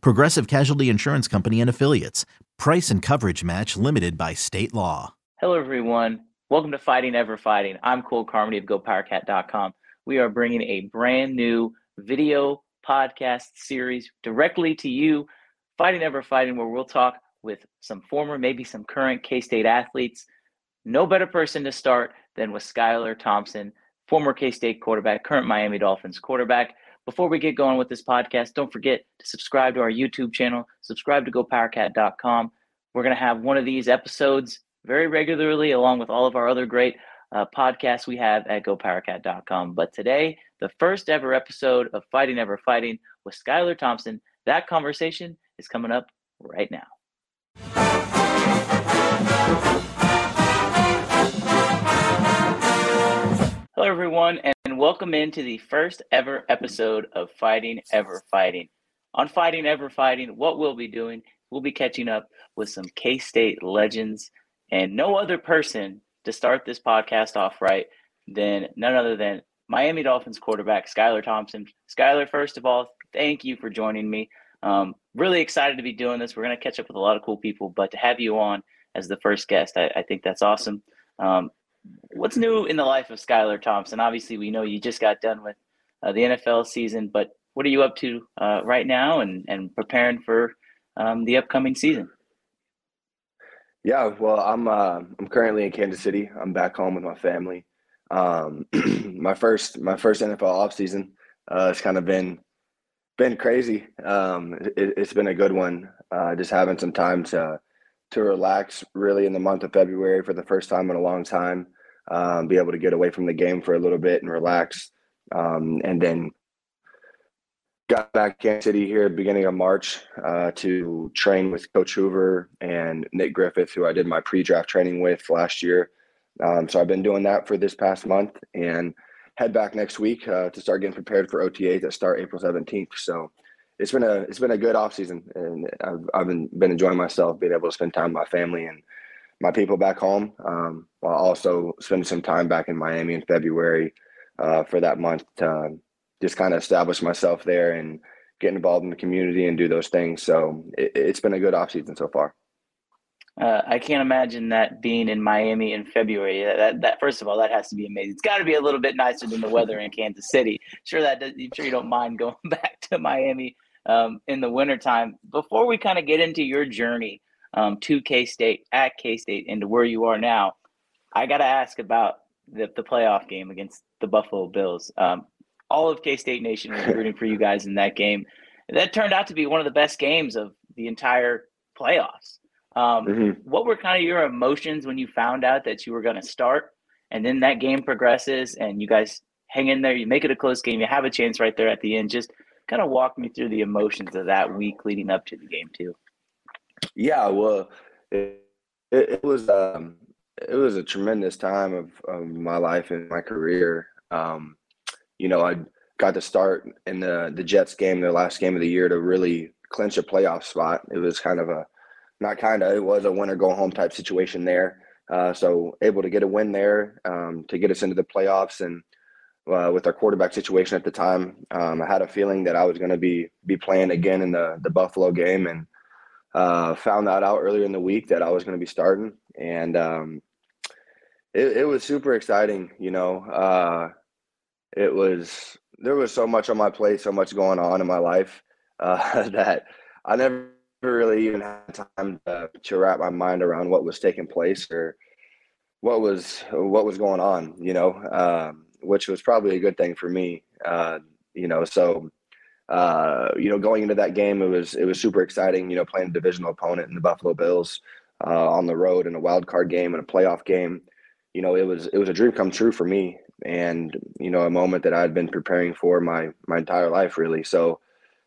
Progressive Casualty Insurance Company and Affiliates. Price and coverage match limited by state law. Hello, everyone. Welcome to Fighting Ever Fighting. I'm Cole Carmody of GoPowerCat.com. We are bringing a brand new video podcast series directly to you, Fighting Ever Fighting, where we'll talk with some former, maybe some current K State athletes. No better person to start than with Skylar Thompson, former K State quarterback, current Miami Dolphins quarterback. Before we get going with this podcast, don't forget to subscribe to our YouTube channel, subscribe to GoPowerCat.com. We're going to have one of these episodes very regularly, along with all of our other great uh, podcasts we have at GoPowerCat.com. But today, the first ever episode of Fighting Ever Fighting with Skylar Thompson. That conversation is coming up right now. Everyone, and welcome into the first ever episode of Fighting Ever Fighting. On Fighting Ever Fighting, what we'll be doing, we'll be catching up with some K State legends, and no other person to start this podcast off right than none other than Miami Dolphins quarterback Skylar Thompson. Skylar, first of all, thank you for joining me. Um, really excited to be doing this. We're going to catch up with a lot of cool people, but to have you on as the first guest, I, I think that's awesome. Um, what's new in the life of Skylar Thompson? Obviously, we know you just got done with uh, the NFL season, but what are you up to uh, right now and, and preparing for um, the upcoming season? Yeah, well, I'm uh, I'm currently in Kansas City. I'm back home with my family. Um, my first my first NFL offseason. Uh, it's kind of been been crazy. Um, it, has been a good one. Uh, just having some time to to relax, really, in the month of February for the first time in a long time. Um, be able to get away from the game for a little bit and relax, um, and then got back Kansas City here beginning of March uh, to train with Coach Hoover and Nick Griffith, who I did my pre-draft training with last year. Um, so I've been doing that for this past month and head back next week uh, to start getting prepared for OTAs that start April 17th. So it's been a it's been a good off season, and I've I've been been enjoying myself, being able to spend time with my family and my people back home, um, while also spending some time back in Miami in February uh, for that month to just kind of establish myself there and get involved in the community and do those things. So it, has been a good off season so far. Uh, I can't imagine that being in Miami in February. That, that first of all, that has to be amazing. It's got to be a little bit nicer than the weather in Kansas City. Sure, that does, sure you don't mind going back to Miami um, in the wintertime. Before we kind of get into your journey um, to K State, at K State, and to where you are now, I got to ask about the, the playoff game against the Buffalo Bills. Um, all of K State Nation was rooting for you guys in that game. That turned out to be one of the best games of the entire playoffs. Um, mm-hmm. What were kind of your emotions when you found out that you were going to start, and then that game progresses, and you guys hang in there, you make it a close game, you have a chance right there at the end. Just kind of walk me through the emotions of that week leading up to the game too. Yeah, well, it, it, was um, it was a tremendous time of, of my life and my career. Um, you know, I got to start in the the Jets game, the last game of the year, to really clinch a playoff spot. It was kind of a not kind of, it was a winner go home type situation there. Uh, so able to get a win there um, to get us into the playoffs and uh, with our quarterback situation at the time, um, I had a feeling that I was going to be be playing again in the the Buffalo game, and uh, found that out earlier in the week that I was going to be starting, and um, it, it, was super exciting. You know, uh, it was there was so much on my plate, so much going on in my life uh, that I never really even had time to, to wrap my mind around what was taking place or what was what was going on. You know, um, which was probably a good thing for me. Uh, you know, so uh, you know, going into that game, it was it was super exciting. You know, playing a divisional opponent in the Buffalo Bills uh, on the road in a wild card game and a playoff game. You know, it was it was a dream come true for me, and you know, a moment that I had been preparing for my my entire life, really. So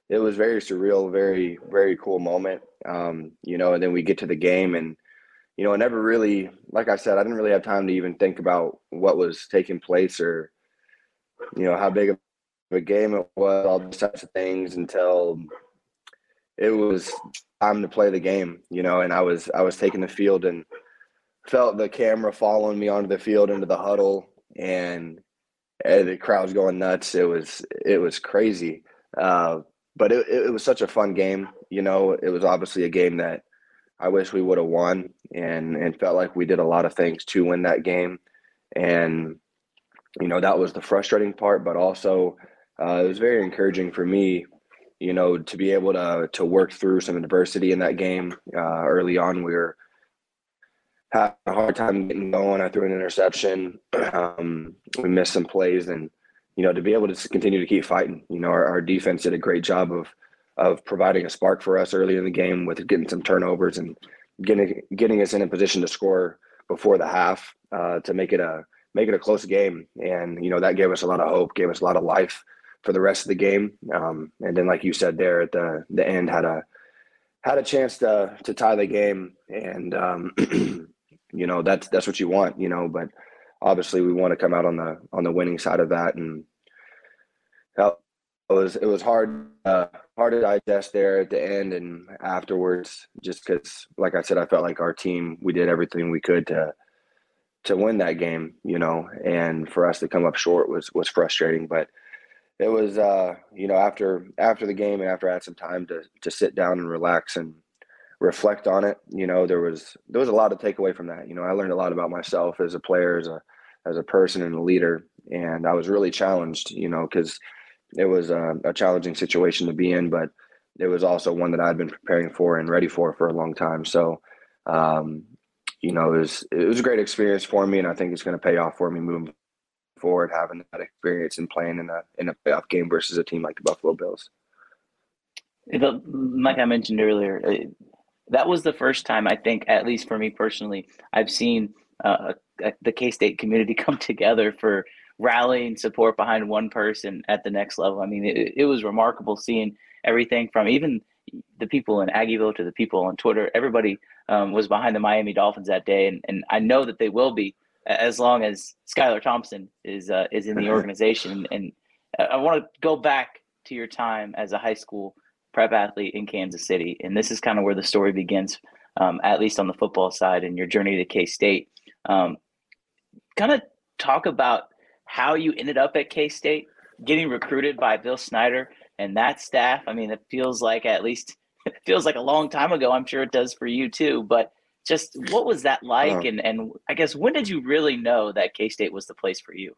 it was very surreal, very very cool moment. Um, you know, and then we get to the game and you know, I never really, like I said, I didn't really have time to even think about what was taking place or, you know, how big of a game it was, all these types of things until it was time to play the game, you know, and I was I was taking the field and felt the camera following me onto the field into the huddle and, and the crowd's going nuts. It was it was crazy. Uh, but it, it was such a fun game, you know. It was obviously a game that I wish we would have won and and felt like we did a lot of things to win that game. And you know, that was the frustrating part, but also uh, it was very encouraging for me, you know, to be able to to work through some adversity in that game. Uh, early on, we were having a hard time getting going. I threw an interception. Um, we missed some plays, and you know, to be able to continue to keep fighting. You know, our, our defense did a great job of of providing a spark for us early in the game with getting some turnovers and getting getting us in a position to score before the half uh, to make it a make it a close game. And you know that gave us a lot of hope, gave us a lot of life for the rest of the game. Um, and then, like you said there at the the end, had a had a chance to to tie the game. And um, you know that's that's what you want, you know. But obviously, we want to come out on the on the winning side of that and. It was it was hard uh, hard to digest there at the end and afterwards, just because, like I said, I felt like our team we did everything we could to to win that game, you know, and for us to come up short was was frustrating. But it was, uh, you know, after after the game and after I had some time to to sit down and relax and reflect on it, you know, there was there was a lot to take away from that. You know, I learned a lot about myself as a player, as a as a person and a leader, and I was really challenged, you know, because it was a, a, challenging situation to be in, but it was also one that I'd been preparing for and ready for for a long time. So, um, you know, it was it was a great experience for me, and I think it's going to pay off for me moving forward, having that experience and playing in a in a playoff game versus a team like the Buffalo Bills. Like I mentioned earlier, that was the first time I think, at least for me personally, I've seen uh, the K State community come together for rallying support behind one person at the next level. I mean, it, it was remarkable seeing everything from even the people in Aggieville to the people on Twitter. Everybody um, was behind the Miami Dolphins that day, and, and I know that they will be as long as Skylar Thompson is uh, is in the organization. And I want to go back to your time as a high school prep athlete in Kansas City, and this is kind of where the story begins, um, at least on the football side, and your journey to K State. Um, kind of talk about how you ended up at K State, getting recruited by Bill Snyder and that staff. I mean, it feels like at least it feels like a long time ago. I'm sure it does for you too. But just what was that like? Uh, and and I guess when did you really know that K State was the place for you?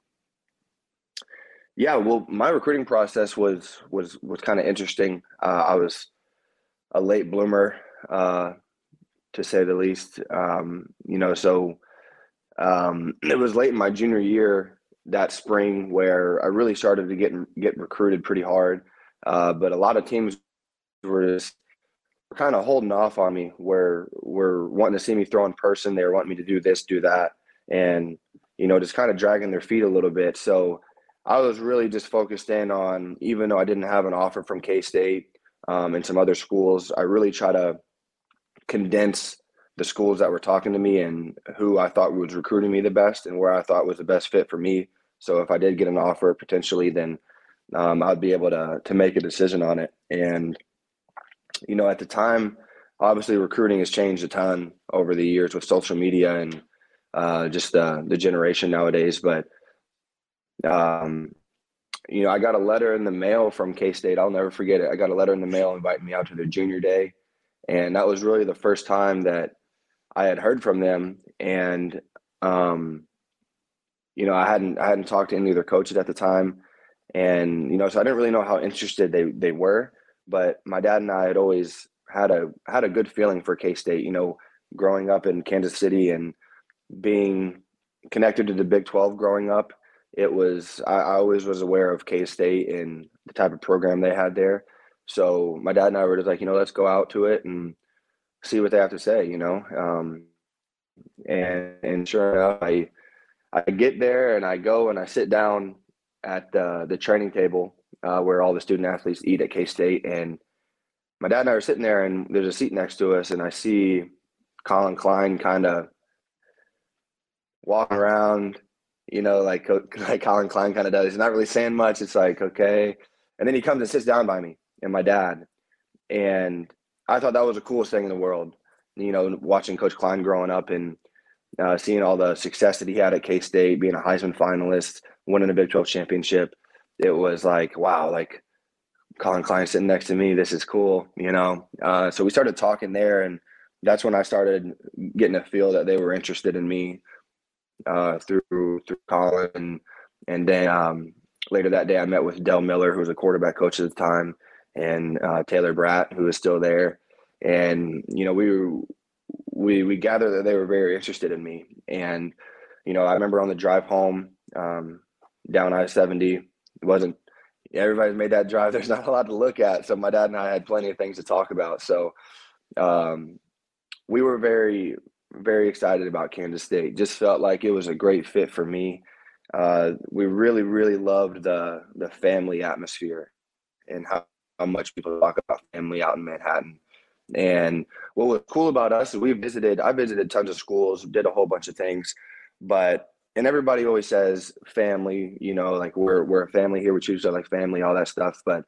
Yeah, well, my recruiting process was was was kind of interesting. Uh, I was a late bloomer, uh, to say the least. Um, you know, so um, it was late in my junior year that spring where I really started to get get recruited pretty hard. Uh, but a lot of teams were just kind of holding off on me where were wanting to see me throw in person. They were wanting me to do this, do that, and you know, just kind of dragging their feet a little bit. So I was really just focused in on, even though I didn't have an offer from K State um, and some other schools, I really try to condense the schools that were talking to me and who I thought was recruiting me the best and where I thought was the best fit for me so if I did get an offer potentially, then um, I'd be able to to make a decision on it. And you know, at the time, obviously recruiting has changed a ton over the years with social media and uh, just the the generation nowadays. But um, you know, I got a letter in the mail from K State. I'll never forget it. I got a letter in the mail inviting me out to their junior day, and that was really the first time that I had heard from them. And um, you know, I hadn't I hadn't talked to any of their coaches at the time, and you know, so I didn't really know how interested they they were. But my dad and I had always had a had a good feeling for K State. You know, growing up in Kansas City and being connected to the Big Twelve growing up, it was I, I always was aware of K State and the type of program they had there. So my dad and I were just like, you know, let's go out to it and see what they have to say. You know, um, and and sure enough, I I get there and I go and I sit down at the, the training table uh, where all the student athletes eat at K State. And my dad and I are sitting there, and there's a seat next to us, and I see Collin Klein kind of walking around, you know, like like Collin Klein kind of does. He's not really saying much. It's like okay, and then he comes and sits down by me and my dad, and I thought that was the coolest thing in the world. You know, watching Coach Klein growing up and uh, seeing all the success that he had at K State, being a Heisman finalist, winning a Big 12 championship, it was like, wow, like Collin Klein sitting next to me. This is cool, you know. Uh, so we started talking there, and that's when I started getting a feel that they were interested in me uh, through through Collin. And, and then um, later that day, I met with Del Miller, who was a quarterback coach at the time, and uh, Taylor Braet, who was still there. And you know, we were we we gathered that they were very interested in me. And you know, I remember on the drive home um, down I seventy, it wasn't everybody's made that drive. There's not a lot to look at, so my dad and I had plenty of things to talk about. So um, we were very very excited about Kansas State. Just felt like it was a great fit for me. Uh, we really really loved the the family atmosphere and how, how much people talk about family out in Manhattan. And what was cool about us is we visited, I visited tons of schools, did a whole bunch of things, but and everybody always says family, you know, like we're we're a family here, we choose to like family, all that stuff. But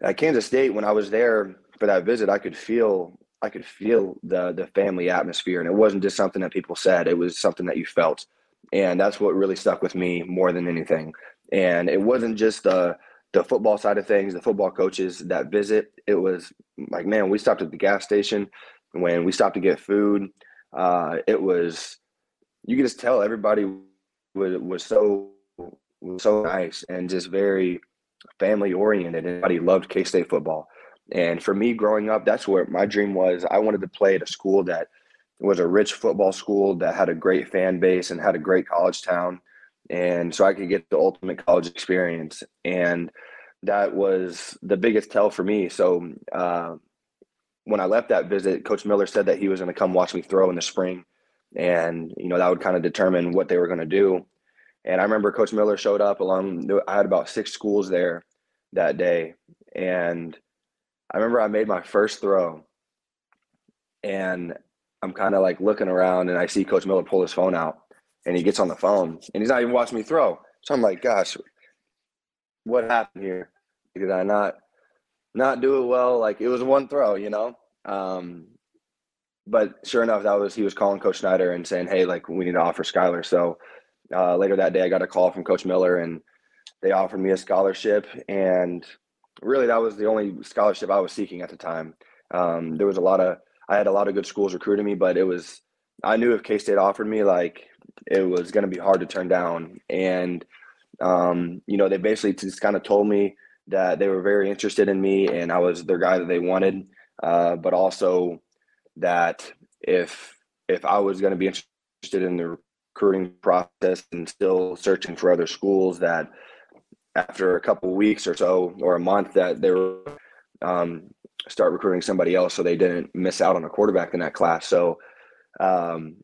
at Kansas State, when I was there for that visit, I could feel I could feel the the family atmosphere. And it wasn't just something that people said, it was something that you felt. And that's what really stuck with me more than anything. And it wasn't just the the football side of things, the football coaches that visit, it was like, man, we stopped at the gas station when we stopped to get food. Uh, it was, you could just tell everybody was, was so, was so nice and just very family oriented. Everybody loved K State football. And for me growing up, that's where my dream was. I wanted to play at a school that was a rich football school that had a great fan base and had a great college town and so I could get the ultimate college experience. And that was the biggest tell for me. So uh, when I left that visit, Coach Miller said that he was going to come watch me throw in the spring, and you know that would kind of determine what they were going to do. And I remember Coach Miller showed up along. I had about six schools there that day, and I remember I made my first throw, and I'm kind of like looking around, and I see Coach Miller pull his phone out and he gets on the phone and he's not even watching me throw. So I'm like, gosh, what happened here? Did I not not do it well? Like it was one throw, you know. Um, but sure enough, that was he was calling Coach Snyder and saying, "Hey, like we need to offer Skylar." So uh, later that day, I got a call from Coach Miller, and they offered me a scholarship. And really, that was the only scholarship I was seeking at the time. Um, there was a lot of I had a lot of good schools recruiting me, but it was I knew if K State offered me, like it was going to be hard to turn down. And, um, you know, they basically just kind of told me that they were very interested in me and I was their guy that they wanted, uh, but also that if if I was going to be interested in the recruiting process and still searching for other schools, that after a couple weeks or so or a month, that they were um, start recruiting somebody else so they didn't miss out on a quarterback in that class. So um,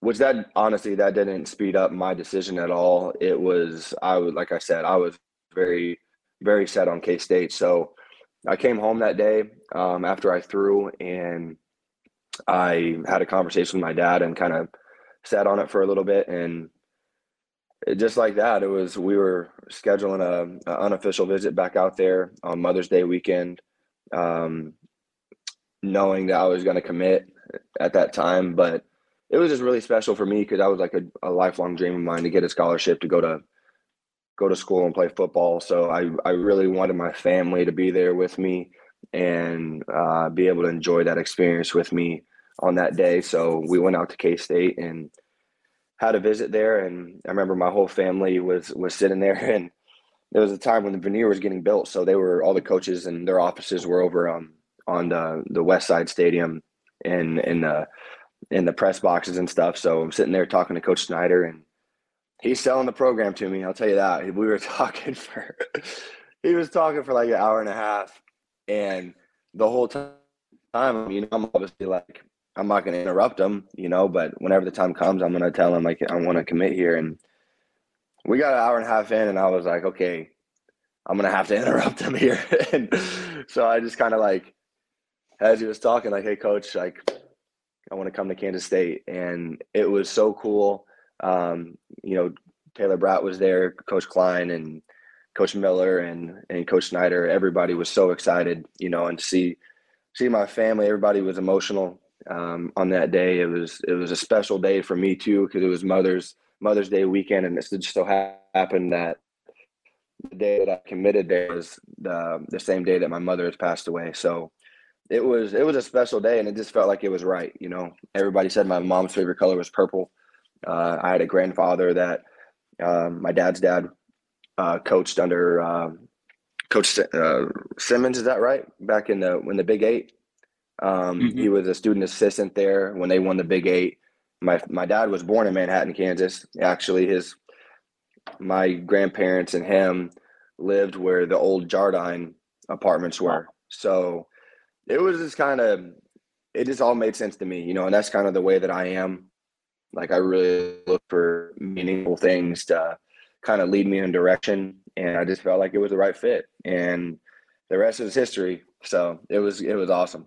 which that honestly that didn't speed up my decision at all it was i would like i said i was very very set on k-state so i came home that day um, after i threw and i had a conversation with my dad and kind of sat on it for a little bit and it, just like that it was we were scheduling a, a, unofficial visit back out there on mother's day weekend um, knowing that i was going to commit at that time but it was just really special for me because I was like a, a, lifelong dream of mine to get a scholarship to go to go to school and play football. So I I really wanted my family to be there with me and uh, be able to enjoy that experience with me on that day. So we went out to K State and had a visit there, and I remember my whole family was was sitting there and. There was a time when the Vanier was getting built, so they were all the coaches and their offices were over um, on the the West Side Stadium in in the in the press boxes and stuff. So I'm sitting there talking to Coach Snyder, and he's selling the program to me. I'll tell you that. We were talking for he was talking for like an hour and a half, and the whole time, you know, I'm obviously like I'm not going to interrupt him, you know, but whenever the time comes, I'm going to tell him like I want to commit here, and we got an hour and a half in, and I was like, okay. I'm gonna have to interrupt him here. and so I just kind of like, as he was talking, like, hey, coach, like, I want to come to Kansas State, and it was so cool. Um, you know, Taylor Braet was there, Coach Klein, and Coach Miller, and and Coach Snyder. Everybody was so excited, you know, and to see see my family. Everybody was emotional um, on that day. It was it was a special day for me too because it was Mother's Mother's Day weekend, and it just so happened that the day that I committed there was the the same day that my mother has passed away. So it was it was a special day, and it just felt like it was right. You know, everybody said my mom's favorite color was purple. Uh, I had a grandfather that um, my dad's dad uh, coached under uh, Coach uh, Simmons. Is that right? Back in the when the Big Eight, um, mm-hmm. he was a student assistant there when they won the Big Eight. My my dad was born in Manhattan, Kansas. Actually, his my grandparents and him lived where the old Jardine apartments were. So it was just kind of it just all made sense to me, you know, and that's kind of the way that I am. Like I really look for meaningful things to kind of lead me in direction, and I just felt like it was the right fit, and the rest is history. So it was it was awesome.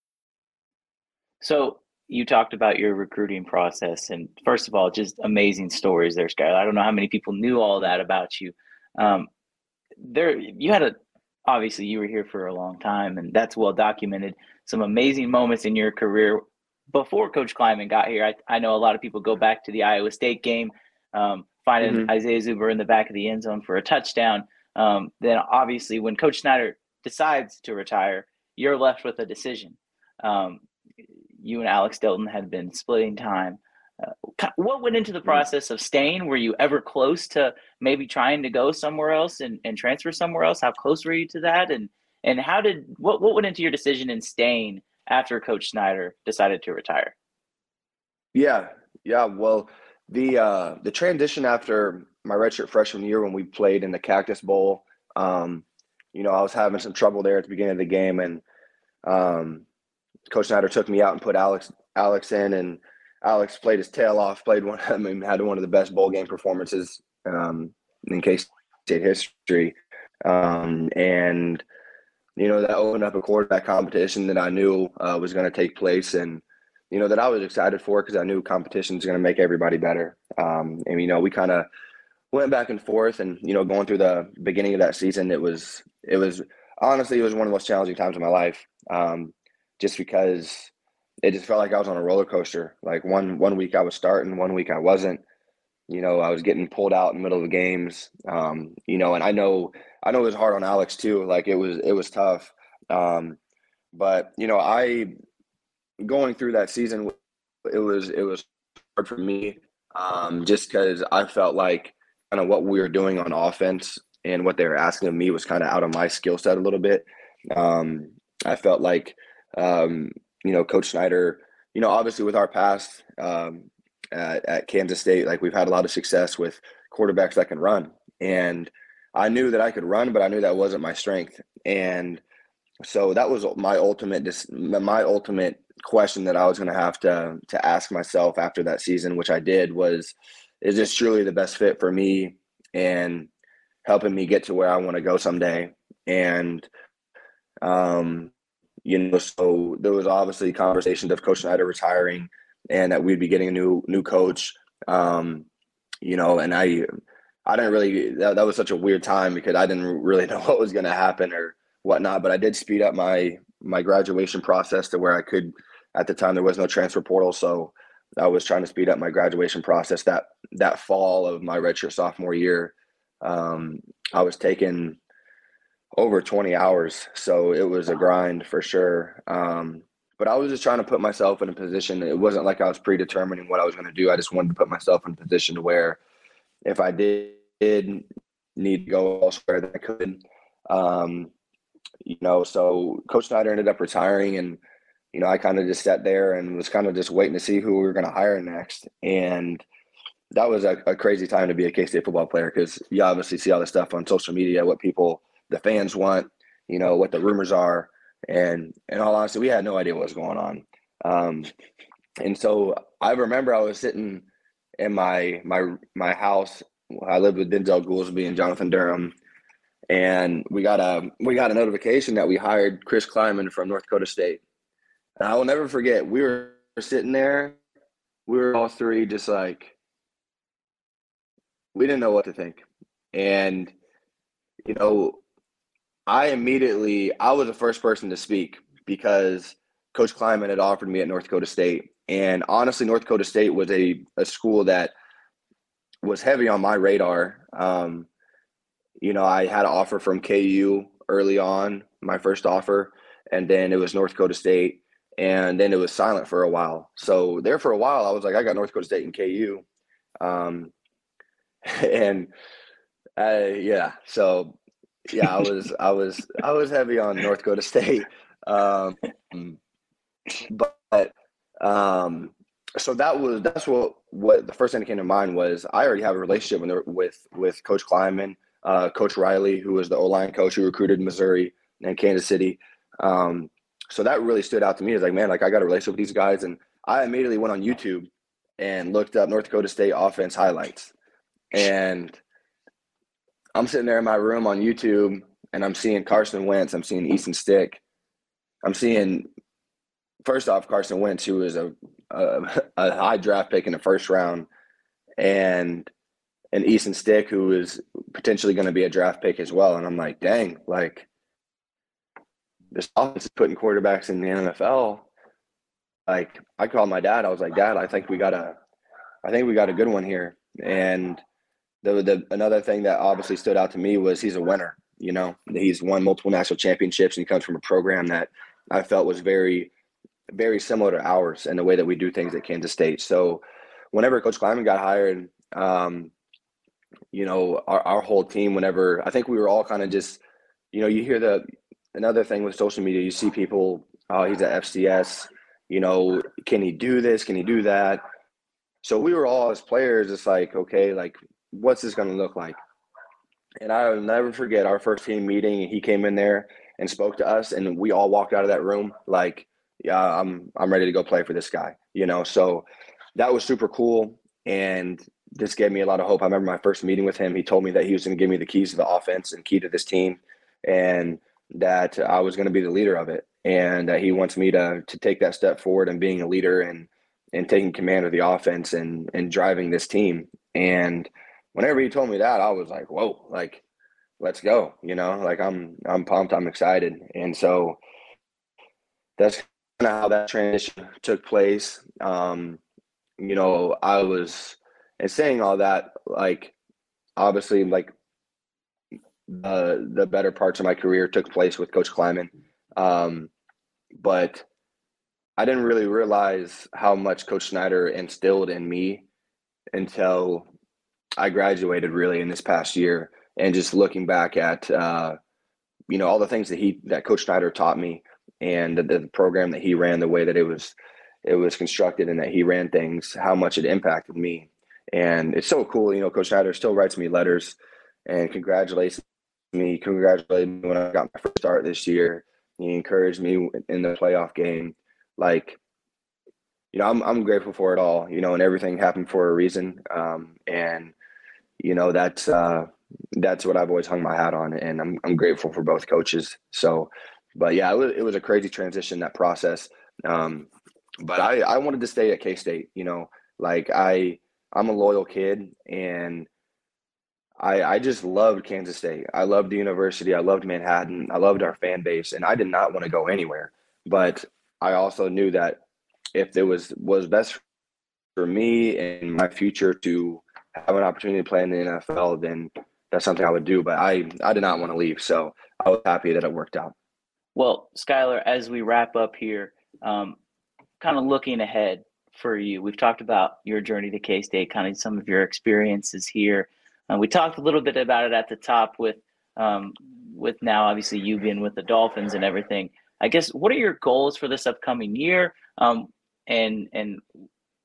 So you talked about your recruiting process, and first of all, just amazing stories there, Skylar. I don't know how many people knew all that about you. Um, there, you had a obviously you were here for a long time, and that's well documented. Some amazing moments in your career before Coach Klieman got here. I, I know a lot of people go back to the Iowa State game, um, finding mm-hmm. Isaiah Zuber in the back of the end zone for a touchdown. Um, then obviously, when Coach Snyder decides to retire, you're left with a decision. Um, you and Alex Delton had been splitting time. Uh, what went into the mm. process of staying? Were you ever close to maybe trying to go somewhere else and, and transfer somewhere else? How close were you to that? And and how did what what went into your decision in staying after Coach Snyder decided to retire? Yeah, yeah. Well, the uh, the transition after my redshirt freshman year when we played in the Cactus Bowl, um, you know, I was having some trouble there at the beginning of the game, and um, Coach Snyder took me out and put Alex Alex in, and Alex played his tail off. Played one, I mean, had one of the best bowl game performances um, in K State history, um, and you know that opened up a quarterback competition that I knew uh, was going to take place, and you know that I was excited for because I knew competition is going to make everybody better. Um, and you know we kind of went back and forth, and you know going through the beginning of that season, it was it was honestly it was one of the most challenging times of my life. Um, just because it just felt like I was on a roller coaster. Like one one week I was starting, one week I wasn't. You know, I was getting pulled out in the middle of games. Um, you know, and I know I know it was hard on Alex too. Like it was it was tough. Um, but you know, I going through that season, it was it was hard for me um, just because I felt like kind of what we were doing on offense and what they were asking of me was kind of out of my skill set a little bit. Um, I felt like um, you know, Coach Snyder, you know, obviously with our past um, at, at Kansas State, like we've had a lot of success with quarterbacks that can run. And I knew that I could run, but I knew that wasn't my strength. And so that was my ultimate, my ultimate question that I was going to have to to ask myself after that season, which I did, was, is this truly the best fit for me and helping me get to where I want to go someday? And um, you know, so there was obviously conversations of Coach Snyder retiring and that we'd be getting a new new coach. Um, you know, and I I didn't really that, that was such a weird time because I didn't really know what was gonna happen or whatnot. But I did speed up my my graduation process to where I could at the time there was no transfer portal. So I was trying to speed up my graduation process that that fall of my redshirt sophomore year. Um, I was taking over 20 hours. So it was a grind for sure. Um, but I was just trying to put myself in a position. It wasn't like I was predetermining what I was going to do. I just wanted to put myself in a position to where if I did need to go elsewhere, that I could. Um, you know, so Coach Snyder ended up retiring, and you know, I kind of just sat there and was kind of just waiting to see who we were going to hire next. And that was a, a crazy time to be a K State football player because you obviously see all the stuff on social media, what people, the fans want, you know, what the rumors are. And in all honesty, we had no idea what was going on. Um, and so I remember I was sitting in my my my house. I lived with Denzel Goolsby and Jonathan Durham, and we got a we got a notification that we hired Chris Klieman from North Dakota State. And I will never forget. We were sitting there. We were all three just like we didn't know what to think, and you know I immediately I was the first person to speak because Coach Klieman had offered me at North Dakota State. And honestly, North Dakota State was a, a school that was heavy on my radar. Um, you know, I had an offer from KU early on, my first offer, and then it was North Dakota State, and then it was silent for a while. So there for a while, I was like, I got North Dakota State and KU, um, and uh, yeah, so yeah, I was I was I was heavy on North Dakota State, um, but um, so that was that's what what the first thing that came to mind was I already have a relationship with with Coach Klieman, uh, Coach Riley, who was the O line coach who recruited Missouri and Kansas City. Um, so that really stood out to me. It's like man, like I got a relationship with these guys, and I immediately went on YouTube and looked up North Dakota State offense highlights, and I'm sitting there in my room on YouTube and I'm seeing Carson Wentz, I'm seeing Easton Stick, I'm seeing first off Carson Wentz, who was a, a, a high draft pick in the first round, and and Easton Stick, who is potentially going to be a draft pick as well. And I'm like, dang, like this offense is putting quarterbacks in the NFL. Like I called my dad. I was like, Dad, I think we got a, I think we got a good one here. And the, the another thing that obviously stood out to me was he's a winner. You know, he's won multiple national championships, and he comes from a program that I felt was very, very similar to ours in the way that we do things at Kansas State. So, whenever Coach Klieman got hired, um, you know, our, our whole team, whenever I think we were all kind of just, you know, you hear the another thing with social media, you see people, oh, he's at FCS, you know, can he do this? Can he do that? So we were all as players, it's like, okay, like what's this going to look like? And I'll never forget our first team meeting. He came in there and spoke to us, and we all walked out of that room like, "Yeah, I'm I'm ready to go play for this guy." You know, so that was super cool, and this gave me a lot of hope. I remember my first meeting with him. He told me that he was going to give me the keys to the offense and key to this team, and that I was going to be the leader of it, and that he wants me to to take that step forward and being a leader and and taking command of the offense and and driving this team. And whenever he told me that, I was like, whoa, like, let's go. You know, like I'm I'm pumped, I'm excited. And so that's kind of how that transition took place. Um, you know, I was and saying all that, like obviously like the the better parts of my career took place with Coach Klieman. Um, but I didn't really realize how much Coach Snyder instilled in me until I graduated really in this past year, and just looking back at uh, you know all the things that he that Coach Snyder taught me, and the, the, program that he ran, the way that it was it was constructed, and that he ran things, how much it impacted me, and it's so cool. You know, Coach Snyder still writes me letters and congratulates me, congratulated me when I got my first start this year. He encouraged me in the playoff game, like you know, I'm I'm grateful for it all, you know, and everything happened for a reason. Um, and you know that's uh, that's what I've always hung my hat on, and I'm I'm grateful for both coaches. So, but yeah, it was, it was a crazy transition that process. Um, but I I wanted to stay at K State. You know, like I I'm a loyal kid, and I I just loved Kansas State. I loved the university. I loved Manhattan. I loved our fan base, and I did not want to go anywhere. But I also knew that if it was was best for me and my future to have an opportunity to play in the NFL, then that's something I would do. But I, I did not want to leave. So I was happy that it worked out. Well, Skylar, as we wrap up here, um, kind of looking ahead for you. We've talked about your journey to K State, kind of some of your experiences here. Uh, we talked a little bit about it at the top with um, with now obviously you being with the Dolphins and everything. I guess what are your goals for this upcoming year? Um, and and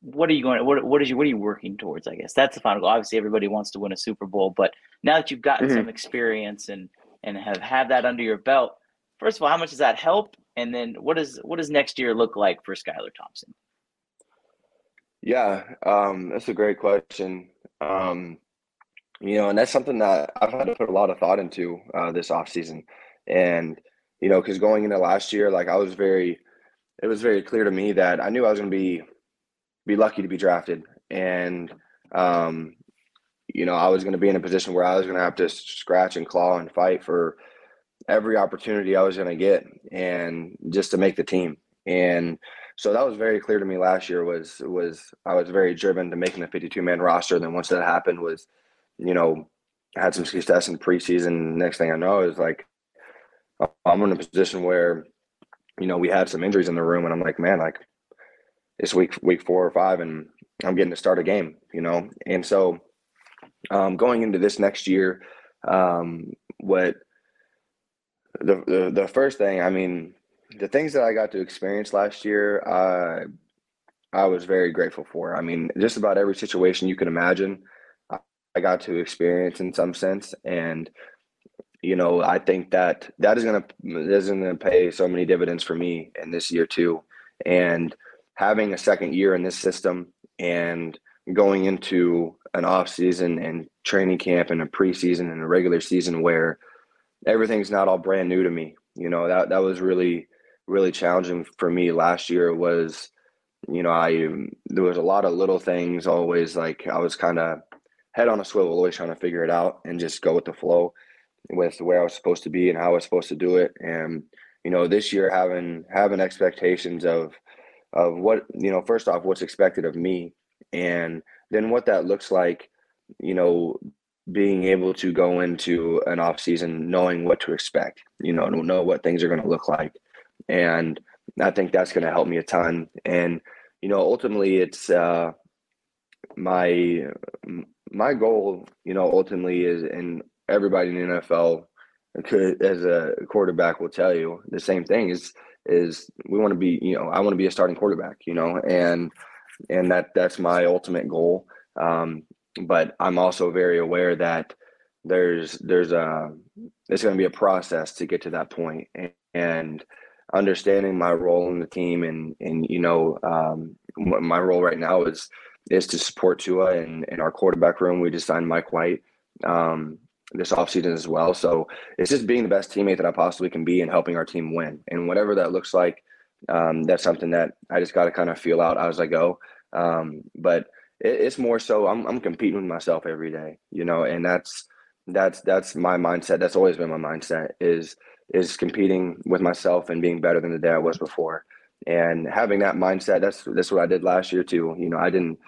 what are you going? What what is you what are you working towards? I guess that's the final goal. Obviously, everybody wants to win a Super Bowl, but now that you've gotten mm-hmm. some experience and and have had that under your belt, first of all, how much does that help? And then what does what does next year look like for Skylar Thompson? Yeah, um, that's a great question. Um, you know, and that's something that I've had to put a lot of thought into uh, this off season, and you know, because going into last year, like I was very, it was very clear to me that I knew I was going to be be lucky to be drafted, and um, you know, I was going to be in a position where I was going to have to scratch and claw and fight for every opportunity I was going to get, and just to make the team. And so that was very clear to me last year. Was was I was very driven to making the 52 man roster. And then once that happened, was you know had some success in preseason. Next thing I know is like I'm in a position where you know we had some injuries in the room, and I'm like, man, like it's week week four or five, and I'm getting to start a game, you know. And so um, going into this next year, um, what the, the the first thing, I mean, the things that I got to experience last year, I I was very grateful for. I mean, just about every situation you can imagine, I got to experience in some sense, and you know, I think that that is gonna that is gonna pay so many dividends for me in this year too. And having a second year in this system and going into an off season and training camp and a preseason and a regular season where everything's not all brand new to me. You know, that that was really really challenging for me last year was you know, I there was a lot of little things always like I was kind of head on a swivel always trying to figure it out and just go with the flow with where I was supposed to be and how I was supposed to do it. And you know, this year having having expectations of of what you know first off what's expected of me and then what that looks like you know being able to go into an off season knowing what to expect you know and know what things are going to look like. And i think that's going to help me a ton. And you know ultimately it's uh my my goal you know ultimately is and everybody in the nfl could as a quarterback will tell you the same thing is is we want to be, you know, I want to be a starting quarterback, you know, and and that that's my ultimate goal. Um, but I'm also very aware that there's there's a it's going to be a process to get to that point, and, and understanding my role in the team and and you know um, my role right now is is to support Tua and in our quarterback room. We just signed Mike White. Um, this offseason as well. So it's just being the best teammate that I possibly can be and helping our team win. And whatever that looks like, um, that's something that I just got to kind of feel out as I go. Um, but it, it's more so I'm, I'm competing with myself every day, you know, and that's that's that's my mindset. That's always been my mindset is is competing with myself and being better than the day I was before. And having that mindset, that's that's what I did last year too. You know, I didn't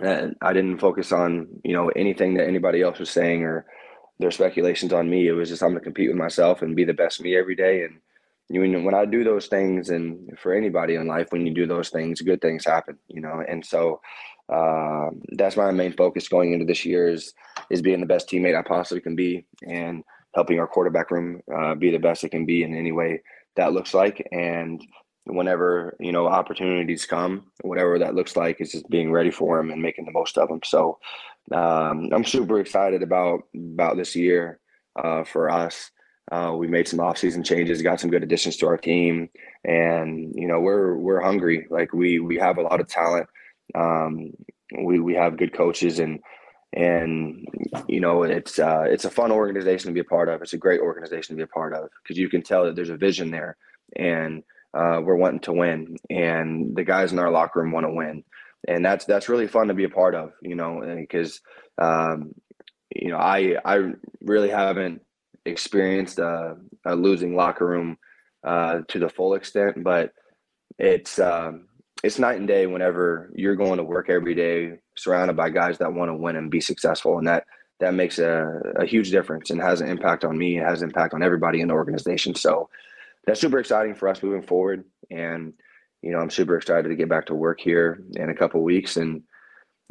and I didn't focus on you know anything that anybody else was saying or their speculations on me. It was just I'm to compete with myself and be the best me every day. And you know, when I do those things, and for anybody in life, when you do those things, good things happen. You know, and so uh, that's my main focus going into this year is is being the best teammate I possibly can be and helping our quarterback room uh, be the best it can be in any way that looks like. And whenever you know opportunities come, whatever that looks like, is just being ready for them and making the most of them. So um, I'm super excited about about this year uh, for us. Uh, we made some offseason changes, got some good additions to our team, and you know we're we're hungry. Like we we have a lot of talent. Um, we we have good coaches and and you know it's uh, it's a fun organization to be a part of. It's a great organization to be a part of because you can tell that there's a vision there and uh, we're wanting to win, and the guys in our locker room want to win, and that's that's really fun to be a part of, you know, because um, you know I I really haven't experienced a, a losing locker room uh, to the full extent, but it's um, it's night and day whenever you're going to work every day surrounded by guys that want to win and be successful, and that that makes a, a huge difference and has an impact on me. It has an impact on everybody in the organization. So that's super exciting for us moving forward. And you know, I'm super excited to get back to work here in a couple weeks and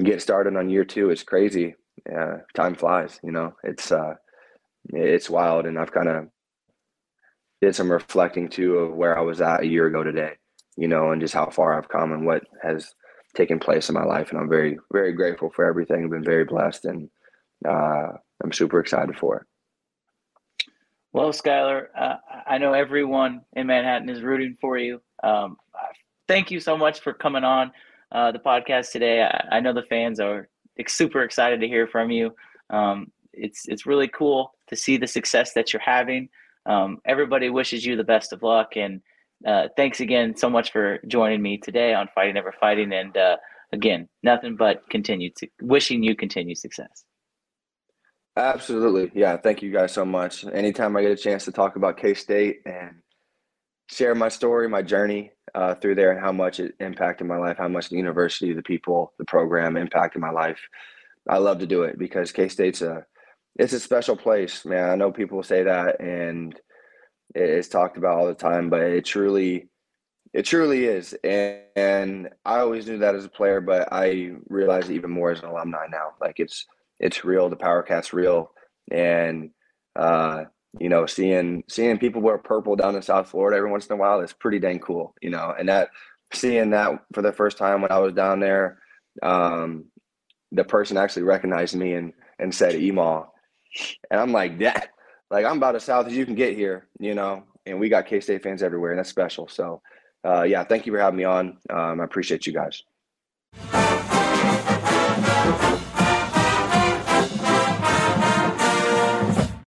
get started on year two. It's crazy. Uh, time flies. You know, it's uh, it's wild, and I've kind of did some reflecting too of where I was at a year ago today. You know, and just how far I've come and what has taken place in my life. And I'm very, very grateful for everything. I've been very blessed, and uh, I'm super excited for it. Well, Skylar, uh, I know everyone in Manhattan is rooting for you. Um, thank you so much for coming on uh, the podcast today. I, I, know the fans are super excited to hear from you. Um, it's it's really cool to see the success that you're having. Um, everybody wishes you the best of luck, and uh, thanks again so much for joining me today on Fighting Ever Fighting. And uh, again, nothing but continued wishing you continued success. Absolutely, yeah. Thank you guys so much. Anytime I get a chance to talk about K State and share my story, my journey uh, through there, and how much it impacted my life, how much the university, the people, the program impacted my life. I love to do it because K State's a it's a special place, man. I know people say that and it's talked about all the time, but it truly it truly is. And, and I always knew that as a player, but I realize even more as an alumni now. Like it's it's real, the power cat's real. And uh, you know, seeing seeing people wear purple down in South Florida every once in a while is pretty dang cool, you know. And that seeing that for the first time when I was down there, um, the person actually recognized me and and said Emaw. And I'm like, that like I'm about as south as you can get here, you know, and we got K State fans everywhere, and that's special. So, uh, yeah, thank you for having me on. Um, I appreciate you guys.